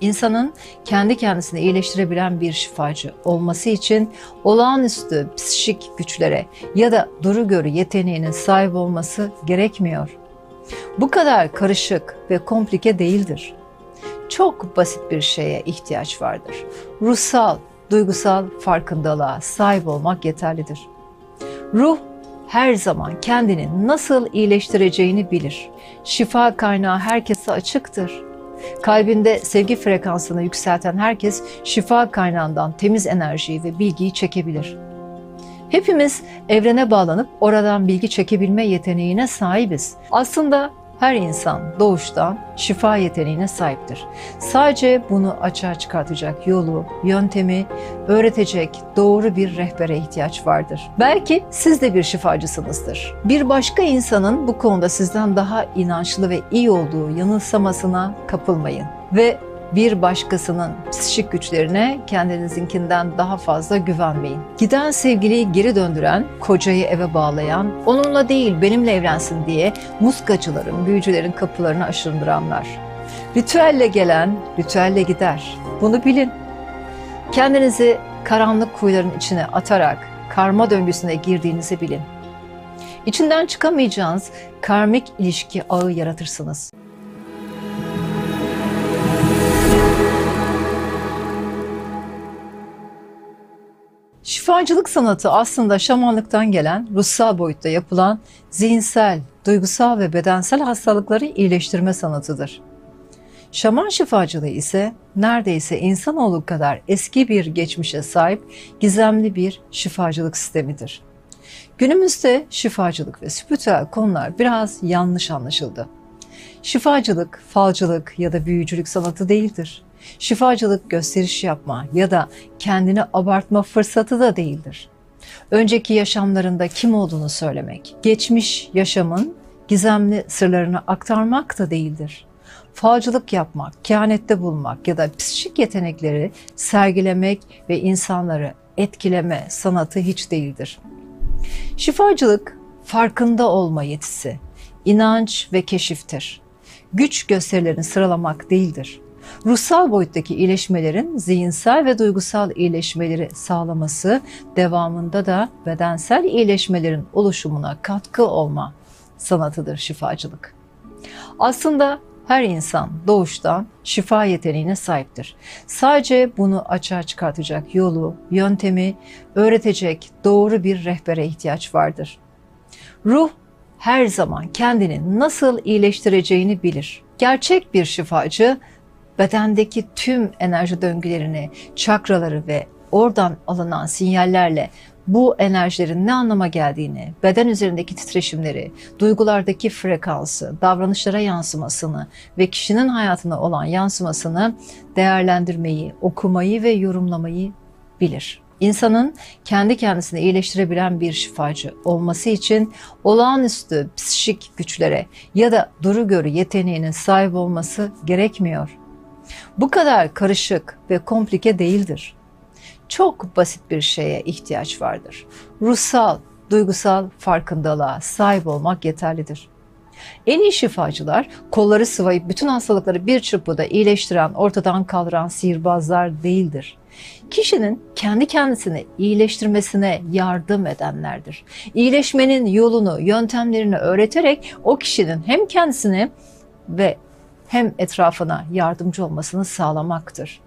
İnsanın kendi kendisini iyileştirebilen bir şifacı olması için olağanüstü psikik güçlere ya da duru görü yeteneğinin sahip olması gerekmiyor. Bu kadar karışık ve komplike değildir. Çok basit bir şeye ihtiyaç vardır. Ruhsal, duygusal farkındalığa sahip olmak yeterlidir. Ruh her zaman kendini nasıl iyileştireceğini bilir. Şifa kaynağı herkese açıktır. Kalbinde sevgi frekansını yükselten herkes şifa kaynağından temiz enerjiyi ve bilgiyi çekebilir. Hepimiz evrene bağlanıp oradan bilgi çekebilme yeteneğine sahibiz. Aslında her insan doğuştan şifa yeteneğine sahiptir. Sadece bunu açığa çıkartacak yolu, yöntemi öğretecek doğru bir rehbere ihtiyaç vardır. Belki siz de bir şifacısınızdır. Bir başka insanın bu konuda sizden daha inançlı ve iyi olduğu yanılsamasına kapılmayın ve bir başkasının psikik güçlerine kendinizinkinden daha fazla güvenmeyin. Giden sevgiliyi geri döndüren, kocayı eve bağlayan, onunla değil benimle evlensin diye muskacıların, büyücülerin kapılarını aşındıranlar. Ritüelle gelen, ritüelle gider. Bunu bilin. Kendinizi karanlık kuyuların içine atarak karma döngüsüne girdiğinizi bilin. İçinden çıkamayacağınız karmik ilişki ağı yaratırsınız. Şifacılık sanatı aslında şamanlıktan gelen ruhsal boyutta yapılan zihinsel, duygusal ve bedensel hastalıkları iyileştirme sanatıdır. Şaman şifacılığı ise neredeyse insanoğlu kadar eski bir geçmişe sahip gizemli bir şifacılık sistemidir. Günümüzde şifacılık ve spiritüel konular biraz yanlış anlaşıldı. Şifacılık, falcılık ya da büyücülük sanatı değildir şifacılık gösteriş yapma ya da kendini abartma fırsatı da değildir. Önceki yaşamlarında kim olduğunu söylemek, geçmiş yaşamın gizemli sırlarını aktarmak da değildir. Falcılık yapmak, kehanette bulmak ya da psikik yetenekleri sergilemek ve insanları etkileme sanatı hiç değildir. Şifacılık farkında olma yetisi, inanç ve keşiftir. Güç gösterilerini sıralamak değildir ruhsal boyuttaki iyileşmelerin zihinsel ve duygusal iyileşmeleri sağlaması, devamında da bedensel iyileşmelerin oluşumuna katkı olma sanatıdır şifacılık. Aslında her insan doğuştan şifa yeteneğine sahiptir. Sadece bunu açığa çıkartacak yolu, yöntemi öğretecek doğru bir rehbere ihtiyaç vardır. Ruh her zaman kendini nasıl iyileştireceğini bilir. Gerçek bir şifacı bedendeki tüm enerji döngülerini, çakraları ve oradan alınan sinyallerle bu enerjilerin ne anlama geldiğini, beden üzerindeki titreşimleri, duygulardaki frekansı, davranışlara yansımasını ve kişinin hayatına olan yansımasını değerlendirmeyi, okumayı ve yorumlamayı bilir. İnsanın kendi kendisini iyileştirebilen bir şifacı olması için olağanüstü psikik güçlere ya da duru görü yeteneğinin sahip olması gerekmiyor. Bu kadar karışık ve komplike değildir. Çok basit bir şeye ihtiyaç vardır. Ruhsal, duygusal farkındalığa sahip olmak yeterlidir. En iyi şifacılar kolları sıvayıp bütün hastalıkları bir çırpıda iyileştiren, ortadan kaldıran sihirbazlar değildir. Kişinin kendi kendisini iyileştirmesine yardım edenlerdir. İyileşmenin yolunu, yöntemlerini öğreterek o kişinin hem kendisini ve hem etrafına yardımcı olmasını sağlamaktır.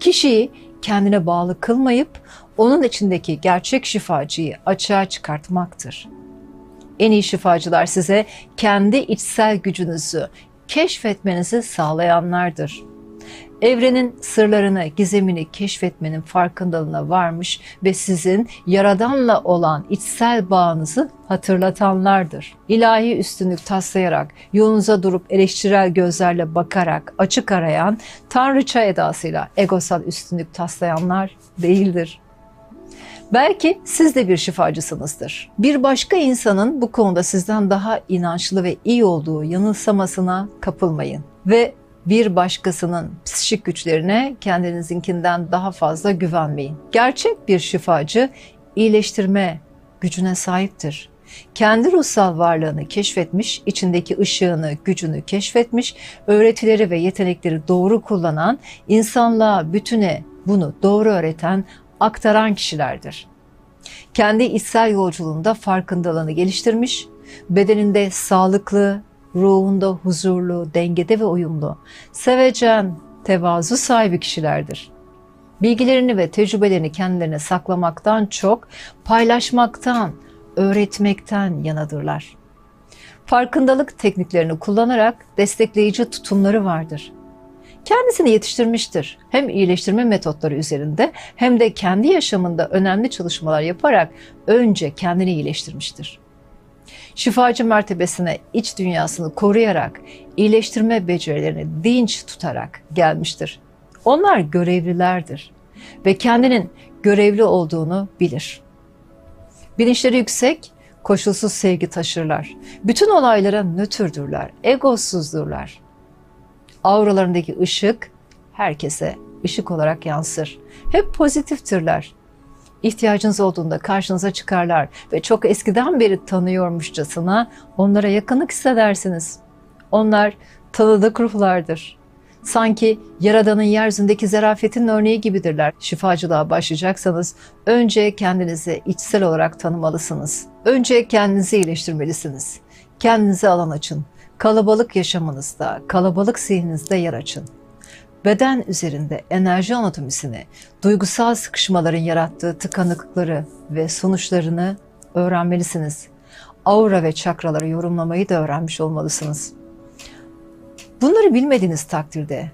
Kişiyi kendine bağlı kılmayıp onun içindeki gerçek şifacıyı açığa çıkartmaktır. En iyi şifacılar size kendi içsel gücünüzü keşfetmenizi sağlayanlardır evrenin sırlarını, gizemini keşfetmenin farkındalığına varmış ve sizin yaradanla olan içsel bağınızı hatırlatanlardır. İlahi üstünlük taslayarak, yolunuza durup eleştirel gözlerle bakarak açık arayan, tanrıça edasıyla egosal üstünlük taslayanlar değildir. Belki siz de bir şifacısınızdır. Bir başka insanın bu konuda sizden daha inançlı ve iyi olduğu yanılsamasına kapılmayın ve bir başkasının psikik güçlerine kendinizinkinden daha fazla güvenmeyin. Gerçek bir şifacı iyileştirme gücüne sahiptir. kendi ruhsal varlığını keşfetmiş, içindeki ışığını, gücünü keşfetmiş, öğretileri ve yetenekleri doğru kullanan, insanlığa, bütüne bunu doğru öğreten, aktaran kişilerdir. Kendi içsel yolculuğunda farkındalığını geliştirmiş, bedeninde sağlıklı, ruhunda huzurlu, dengede ve uyumlu, sevecen, tevazu sahibi kişilerdir. Bilgilerini ve tecrübelerini kendilerine saklamaktan çok paylaşmaktan, öğretmekten yanadırlar. Farkındalık tekniklerini kullanarak destekleyici tutumları vardır. Kendisini yetiştirmiştir. Hem iyileştirme metotları üzerinde hem de kendi yaşamında önemli çalışmalar yaparak önce kendini iyileştirmiştir. Şifacı mertebesine iç dünyasını koruyarak, iyileştirme becerilerini dinç tutarak gelmiştir. Onlar görevlilerdir ve kendinin görevli olduğunu bilir. Bilinçleri yüksek, koşulsuz sevgi taşırlar. Bütün olaylara nötrdürler, egossuzdurlar. Auralarındaki ışık herkese ışık olarak yansır. Hep pozitiftirler. İhtiyacınız olduğunda karşınıza çıkarlar ve çok eskiden beri tanıyormuşçasına onlara yakınlık hissedersiniz. Onlar tanıdık ruhlardır. Sanki Yaradan'ın yeryüzündeki zarafetin örneği gibidirler. Şifacılığa başlayacaksanız önce kendinizi içsel olarak tanımalısınız. Önce kendinizi iyileştirmelisiniz. Kendinize alan açın. Kalabalık yaşamınızda, kalabalık zihninizde yer açın. Beden üzerinde enerji anatomisini, duygusal sıkışmaların yarattığı tıkanıklıkları ve sonuçlarını öğrenmelisiniz. Aura ve çakraları yorumlamayı da öğrenmiş olmalısınız. Bunları bilmediğiniz takdirde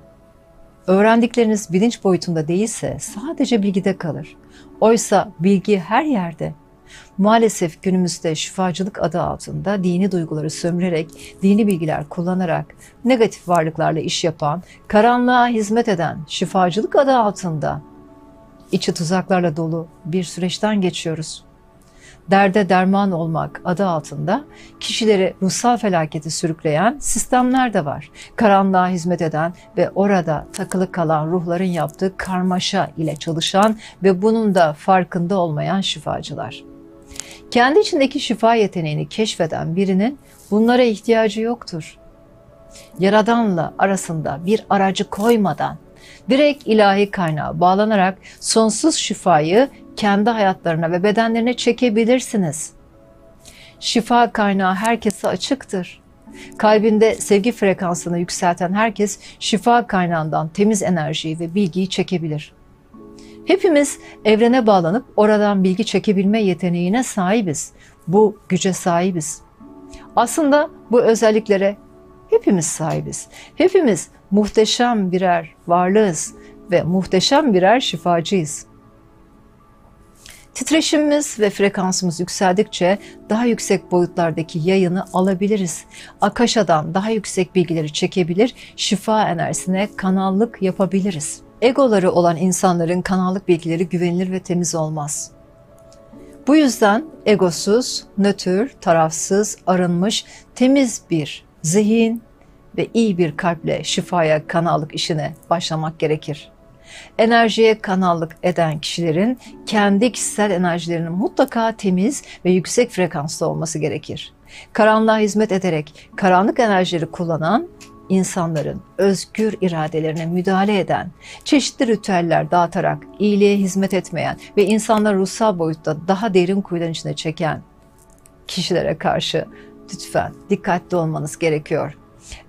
öğrendikleriniz bilinç boyutunda değilse sadece bilgide kalır. Oysa bilgi her yerde. Maalesef günümüzde şifacılık adı altında dini duyguları sömürerek, dini bilgiler kullanarak negatif varlıklarla iş yapan, karanlığa hizmet eden şifacılık adı altında içi tuzaklarla dolu bir süreçten geçiyoruz derde derman olmak adı altında kişileri ruhsal felaketi sürükleyen sistemler de var. Karanlığa hizmet eden ve orada takılı kalan ruhların yaptığı karmaşa ile çalışan ve bunun da farkında olmayan şifacılar. Kendi içindeki şifa yeteneğini keşfeden birinin bunlara ihtiyacı yoktur. Yaradanla arasında bir aracı koymadan direkt ilahi kaynağa bağlanarak sonsuz şifayı kendi hayatlarına ve bedenlerine çekebilirsiniz. Şifa kaynağı herkese açıktır. Kalbinde sevgi frekansını yükselten herkes şifa kaynağından temiz enerjiyi ve bilgiyi çekebilir. Hepimiz evrene bağlanıp oradan bilgi çekebilme yeteneğine sahibiz. Bu güce sahibiz. Aslında bu özelliklere hepimiz sahibiz. Hepimiz muhteşem birer varlığız ve muhteşem birer şifacıyız. Titreşimimiz ve frekansımız yükseldikçe daha yüksek boyutlardaki yayını alabiliriz. Akaşadan daha yüksek bilgileri çekebilir, şifa enerjisine kanallık yapabiliriz. Egoları olan insanların kanallık bilgileri güvenilir ve temiz olmaz. Bu yüzden egosuz, nötr, tarafsız, arınmış, temiz bir zihin ve iyi bir kalple şifaya kanallık işine başlamak gerekir enerjiye kanallık eden kişilerin kendi kişisel enerjilerinin mutlaka temiz ve yüksek frekanslı olması gerekir. Karanlığa hizmet ederek karanlık enerjileri kullanan insanların özgür iradelerine müdahale eden, çeşitli ritüeller dağıtarak iyiliğe hizmet etmeyen ve insanları ruhsal boyutta daha derin kuyuların içine çeken kişilere karşı lütfen dikkatli olmanız gerekiyor.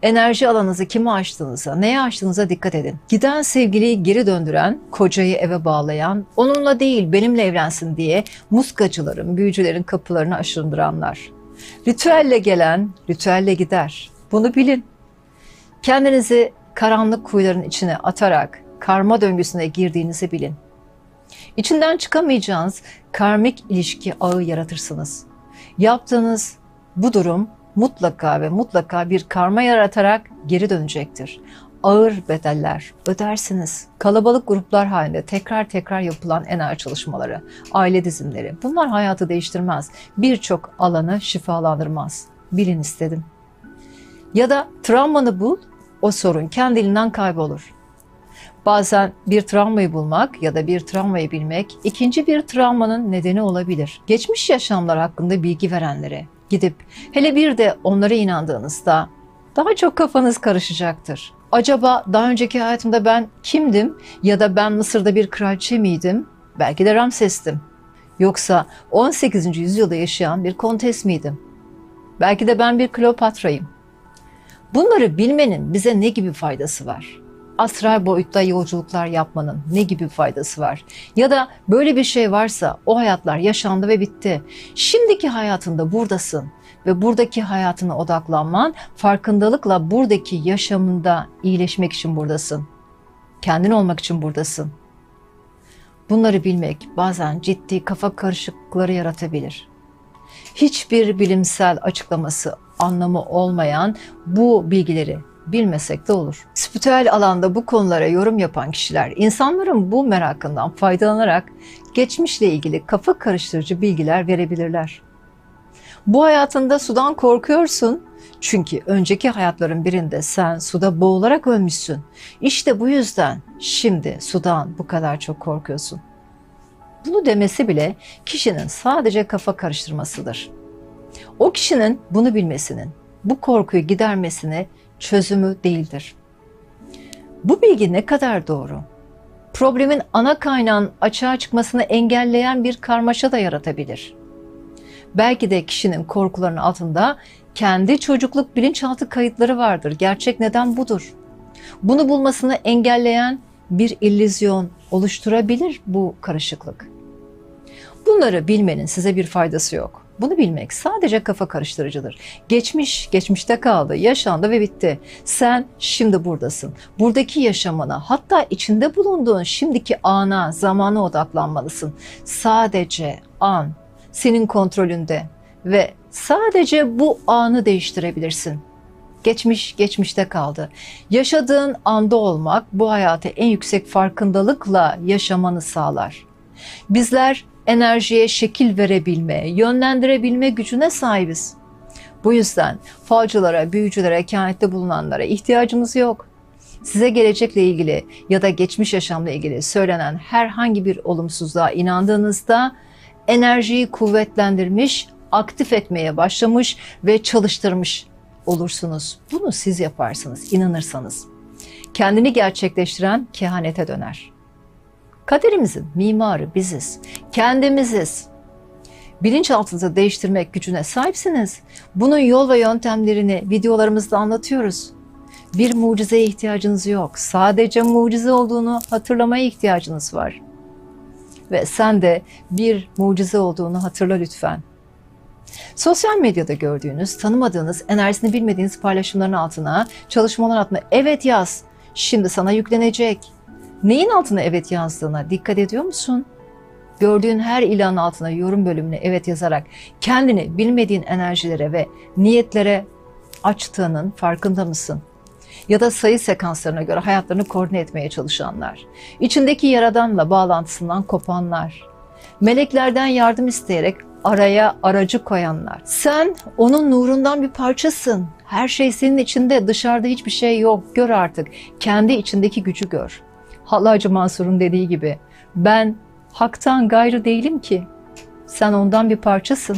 Enerji alanınızı kime açtığınıza, neye açtığınıza dikkat edin. Giden sevgiliyi geri döndüren, kocayı eve bağlayan, onunla değil benimle evlensin diye muskacıların, büyücülerin kapılarını aşındıranlar. Ritüelle gelen, ritüelle gider. Bunu bilin. Kendinizi karanlık kuyuların içine atarak karma döngüsüne girdiğinizi bilin. İçinden çıkamayacağınız karmik ilişki ağı yaratırsınız. Yaptığınız bu durum mutlaka ve mutlaka bir karma yaratarak geri dönecektir. Ağır bedeller ödersiniz. Kalabalık gruplar halinde tekrar tekrar yapılan enerji çalışmaları, aile dizimleri bunlar hayatı değiştirmez. Birçok alanı şifalandırmaz. Bilin istedim. Ya da travmanı bul, o sorun kendiliğinden kaybolur. Bazen bir travmayı bulmak ya da bir travmayı bilmek ikinci bir travmanın nedeni olabilir. Geçmiş yaşamlar hakkında bilgi verenlere gidip hele bir de onlara inandığınızda daha çok kafanız karışacaktır. Acaba daha önceki hayatımda ben kimdim ya da ben Mısır'da bir kraliçe miydim? Belki de Ramses'tim. Yoksa 18. yüzyılda yaşayan bir kontes miydim? Belki de ben bir Kleopatra'yım. Bunları bilmenin bize ne gibi faydası var? Astral boyutta yolculuklar yapmanın ne gibi faydası var? Ya da böyle bir şey varsa o hayatlar yaşandı ve bitti. Şimdiki hayatında buradasın ve buradaki hayatına odaklanman farkındalıkla buradaki yaşamında iyileşmek için buradasın. Kendin olmak için buradasın. Bunları bilmek bazen ciddi kafa karışıklıkları yaratabilir. Hiçbir bilimsel açıklaması, anlamı olmayan bu bilgileri bilmesek de olur. Spiritüel alanda bu konulara yorum yapan kişiler insanların bu merakından faydalanarak geçmişle ilgili kafa karıştırıcı bilgiler verebilirler. Bu hayatında sudan korkuyorsun çünkü önceki hayatların birinde sen suda boğularak ölmüşsün. İşte bu yüzden şimdi sudan bu kadar çok korkuyorsun. Bunu demesi bile kişinin sadece kafa karıştırmasıdır. O kişinin bunu bilmesinin, bu korkuyu gidermesine çözümü değildir. Bu bilgi ne kadar doğru? Problemin ana kaynağın açığa çıkmasını engelleyen bir karmaşa da yaratabilir. Belki de kişinin korkularının altında kendi çocukluk bilinçaltı kayıtları vardır. Gerçek neden budur. Bunu bulmasını engelleyen bir illüzyon oluşturabilir bu karışıklık. Bunları bilmenin size bir faydası yok. Bunu bilmek sadece kafa karıştırıcıdır. Geçmiş, geçmişte kaldı, yaşandı ve bitti. Sen şimdi buradasın. Buradaki yaşamına, hatta içinde bulunduğun şimdiki ana, zamana odaklanmalısın. Sadece an senin kontrolünde ve sadece bu anı değiştirebilirsin. Geçmiş geçmişte kaldı. Yaşadığın anda olmak bu hayatı en yüksek farkındalıkla yaşamanı sağlar. Bizler enerjiye şekil verebilme, yönlendirebilme gücüne sahibiz. Bu yüzden falcılara, büyücülere, kehanette bulunanlara ihtiyacımız yok. Size gelecekle ilgili ya da geçmiş yaşamla ilgili söylenen herhangi bir olumsuzluğa inandığınızda enerjiyi kuvvetlendirmiş, aktif etmeye başlamış ve çalıştırmış olursunuz. Bunu siz yaparsınız, inanırsanız. Kendini gerçekleştiren kehanete döner. Kaderimizin mimarı biziz. Kendimiziz. Bilinçaltınızı değiştirmek gücüne sahipsiniz. Bunun yol ve yöntemlerini videolarımızda anlatıyoruz. Bir mucizeye ihtiyacınız yok. Sadece mucize olduğunu hatırlamaya ihtiyacınız var. Ve sen de bir mucize olduğunu hatırla lütfen. Sosyal medyada gördüğünüz, tanımadığınız, enerjisini bilmediğiniz paylaşımların altına, çalışmalar altına evet yaz. Şimdi sana yüklenecek Neyin altına evet yazdığına dikkat ediyor musun? Gördüğün her ilan altına yorum bölümüne evet yazarak kendini bilmediğin enerjilere ve niyetlere açtığının farkında mısın? Ya da sayı sekanslarına göre hayatlarını koordine etmeye çalışanlar, içindeki yaradanla bağlantısından kopanlar, meleklerden yardım isteyerek araya aracı koyanlar. Sen onun nurundan bir parçasın. Her şey senin içinde, dışarıda hiçbir şey yok. Gör artık. Kendi içindeki gücü gör. Hallacı Mansur'un dediği gibi ben haktan gayrı değilim ki. Sen ondan bir parçasın.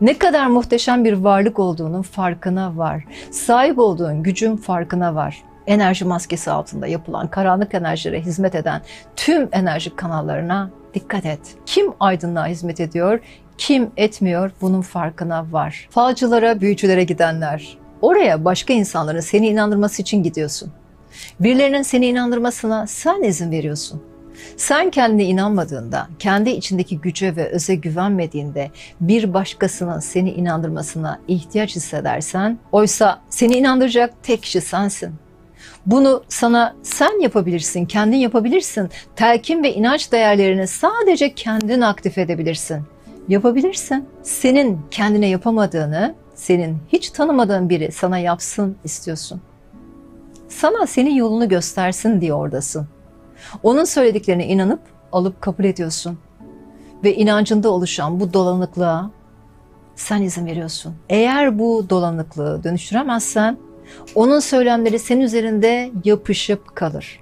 Ne kadar muhteşem bir varlık olduğunun farkına var. Sahip olduğun gücün farkına var. Enerji maskesi altında yapılan karanlık enerjilere hizmet eden tüm enerji kanallarına dikkat et. Kim aydınlığa hizmet ediyor, kim etmiyor bunun farkına var. Falcılara, büyücülere gidenler, oraya başka insanların seni inandırması için gidiyorsun. Birilerinin seni inandırmasına sen izin veriyorsun. Sen kendine inanmadığında, kendi içindeki güce ve öze güvenmediğinde bir başkasının seni inandırmasına ihtiyaç hissedersen, oysa seni inandıracak tek kişi sensin. Bunu sana sen yapabilirsin, kendin yapabilirsin. Telkin ve inanç değerlerini sadece kendin aktif edebilirsin. Yapabilirsin. Senin kendine yapamadığını, senin hiç tanımadığın biri sana yapsın istiyorsun sana senin yolunu göstersin diye oradasın. Onun söylediklerine inanıp alıp kabul ediyorsun. Ve inancında oluşan bu dolanıklığa sen izin veriyorsun. Eğer bu dolanıklığı dönüştüremezsen onun söylemleri senin üzerinde yapışıp kalır.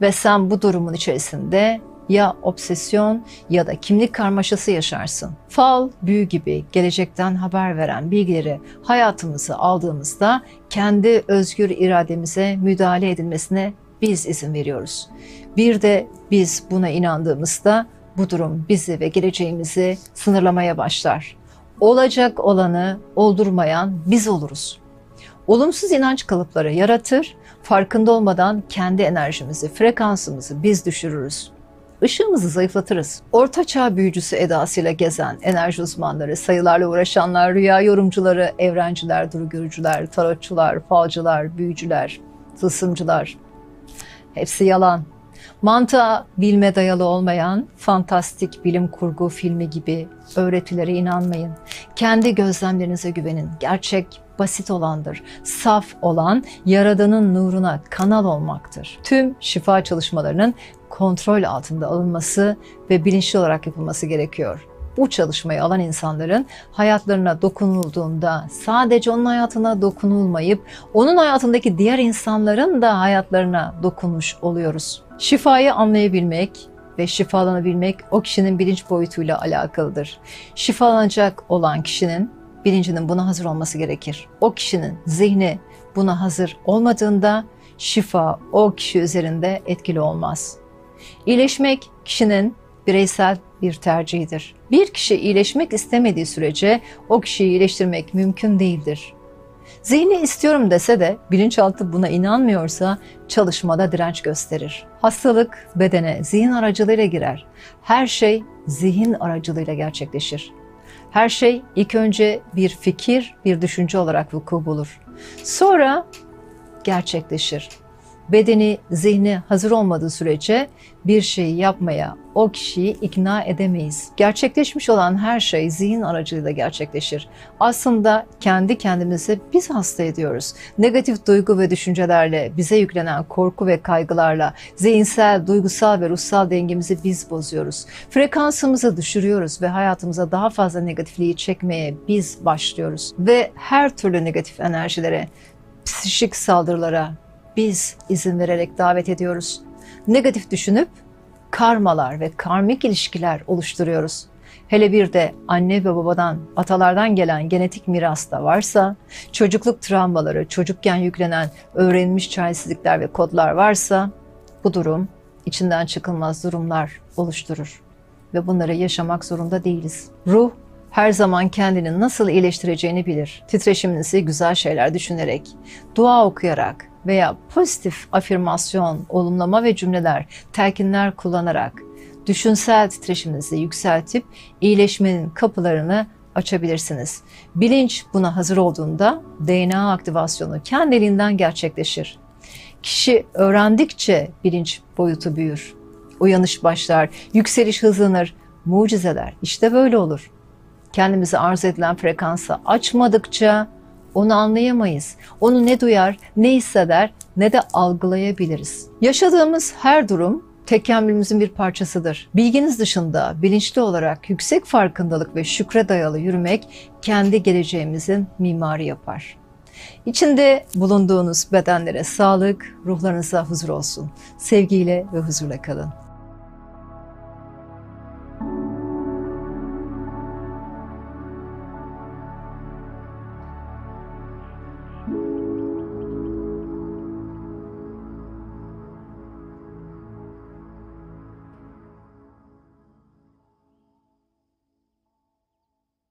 Ve sen bu durumun içerisinde ya obsesyon ya da kimlik karmaşası yaşarsın. Fal, büyü gibi gelecekten haber veren bilgileri hayatımızı aldığımızda kendi özgür irademize müdahale edilmesine biz izin veriyoruz. Bir de biz buna inandığımızda bu durum bizi ve geleceğimizi sınırlamaya başlar. Olacak olanı oldurmayan biz oluruz. Olumsuz inanç kalıpları yaratır, farkında olmadan kendi enerjimizi, frekansımızı biz düşürürüz. Işığımızı zayıflatırız. Orta çağ büyücüsü edasıyla gezen enerji uzmanları, sayılarla uğraşanlar, rüya yorumcuları, evrenciler, duru görücüler, tarotçular, falcılar, büyücüler, tılsımcılar. Hepsi yalan. Mantığa, bilme dayalı olmayan fantastik bilim kurgu filmi gibi öğretilere inanmayın. Kendi gözlemlerinize güvenin. Gerçek basit olandır. Saf olan Yaradan'ın nuruna kanal olmaktır. Tüm şifa çalışmalarının kontrol altında alınması ve bilinçli olarak yapılması gerekiyor. Bu çalışmayı alan insanların hayatlarına dokunulduğunda sadece onun hayatına dokunulmayıp onun hayatındaki diğer insanların da hayatlarına dokunmuş oluyoruz. Şifayı anlayabilmek ve şifalanabilmek o kişinin bilinç boyutuyla alakalıdır. Şifalanacak olan kişinin bilincinin buna hazır olması gerekir. O kişinin zihni buna hazır olmadığında şifa o kişi üzerinde etkili olmaz. İyileşmek kişinin bireysel bir tercihidir. Bir kişi iyileşmek istemediği sürece o kişiyi iyileştirmek mümkün değildir. Zihni istiyorum dese de bilinçaltı buna inanmıyorsa çalışmada direnç gösterir. Hastalık bedene zihin aracılığıyla girer. Her şey zihin aracılığıyla gerçekleşir. Her şey ilk önce bir fikir, bir düşünce olarak vuku bulur. Sonra gerçekleşir bedeni, zihni hazır olmadığı sürece bir şeyi yapmaya o kişiyi ikna edemeyiz. Gerçekleşmiş olan her şey zihin aracılığıyla gerçekleşir. Aslında kendi kendimizi biz hasta ediyoruz. Negatif duygu ve düşüncelerle, bize yüklenen korku ve kaygılarla zihinsel, duygusal ve ruhsal dengemizi biz bozuyoruz. Frekansımızı düşürüyoruz ve hayatımıza daha fazla negatifliği çekmeye biz başlıyoruz. Ve her türlü negatif enerjilere, psikik saldırılara, biz izin vererek davet ediyoruz. Negatif düşünüp karmalar ve karmik ilişkiler oluşturuyoruz. Hele bir de anne ve babadan, atalardan gelen genetik miras da varsa, çocukluk travmaları, çocukken yüklenen öğrenilmiş çaresizlikler ve kodlar varsa bu durum içinden çıkılmaz durumlar oluşturur ve bunları yaşamak zorunda değiliz. Ruh her zaman kendini nasıl iyileştireceğini bilir. Titreşiminizi güzel şeyler düşünerek, dua okuyarak, veya pozitif afirmasyon, olumlama ve cümleler, telkinler kullanarak düşünsel titreşiminizi yükseltip iyileşmenin kapılarını açabilirsiniz. Bilinç buna hazır olduğunda DNA aktivasyonu kendiliğinden gerçekleşir. Kişi öğrendikçe bilinç boyutu büyür. Uyanış başlar, yükseliş hızlanır, mucizeler işte böyle olur. Kendimizi arz edilen frekansa açmadıkça onu anlayamayız. Onu ne duyar, ne hisseder, ne de algılayabiliriz. Yaşadığımız her durum tekamülümüzün bir parçasıdır. Bilginiz dışında bilinçli olarak yüksek farkındalık ve şükre dayalı yürümek kendi geleceğimizin mimarı yapar. İçinde bulunduğunuz bedenlere sağlık, ruhlarınıza huzur olsun. Sevgiyle ve huzurla kalın.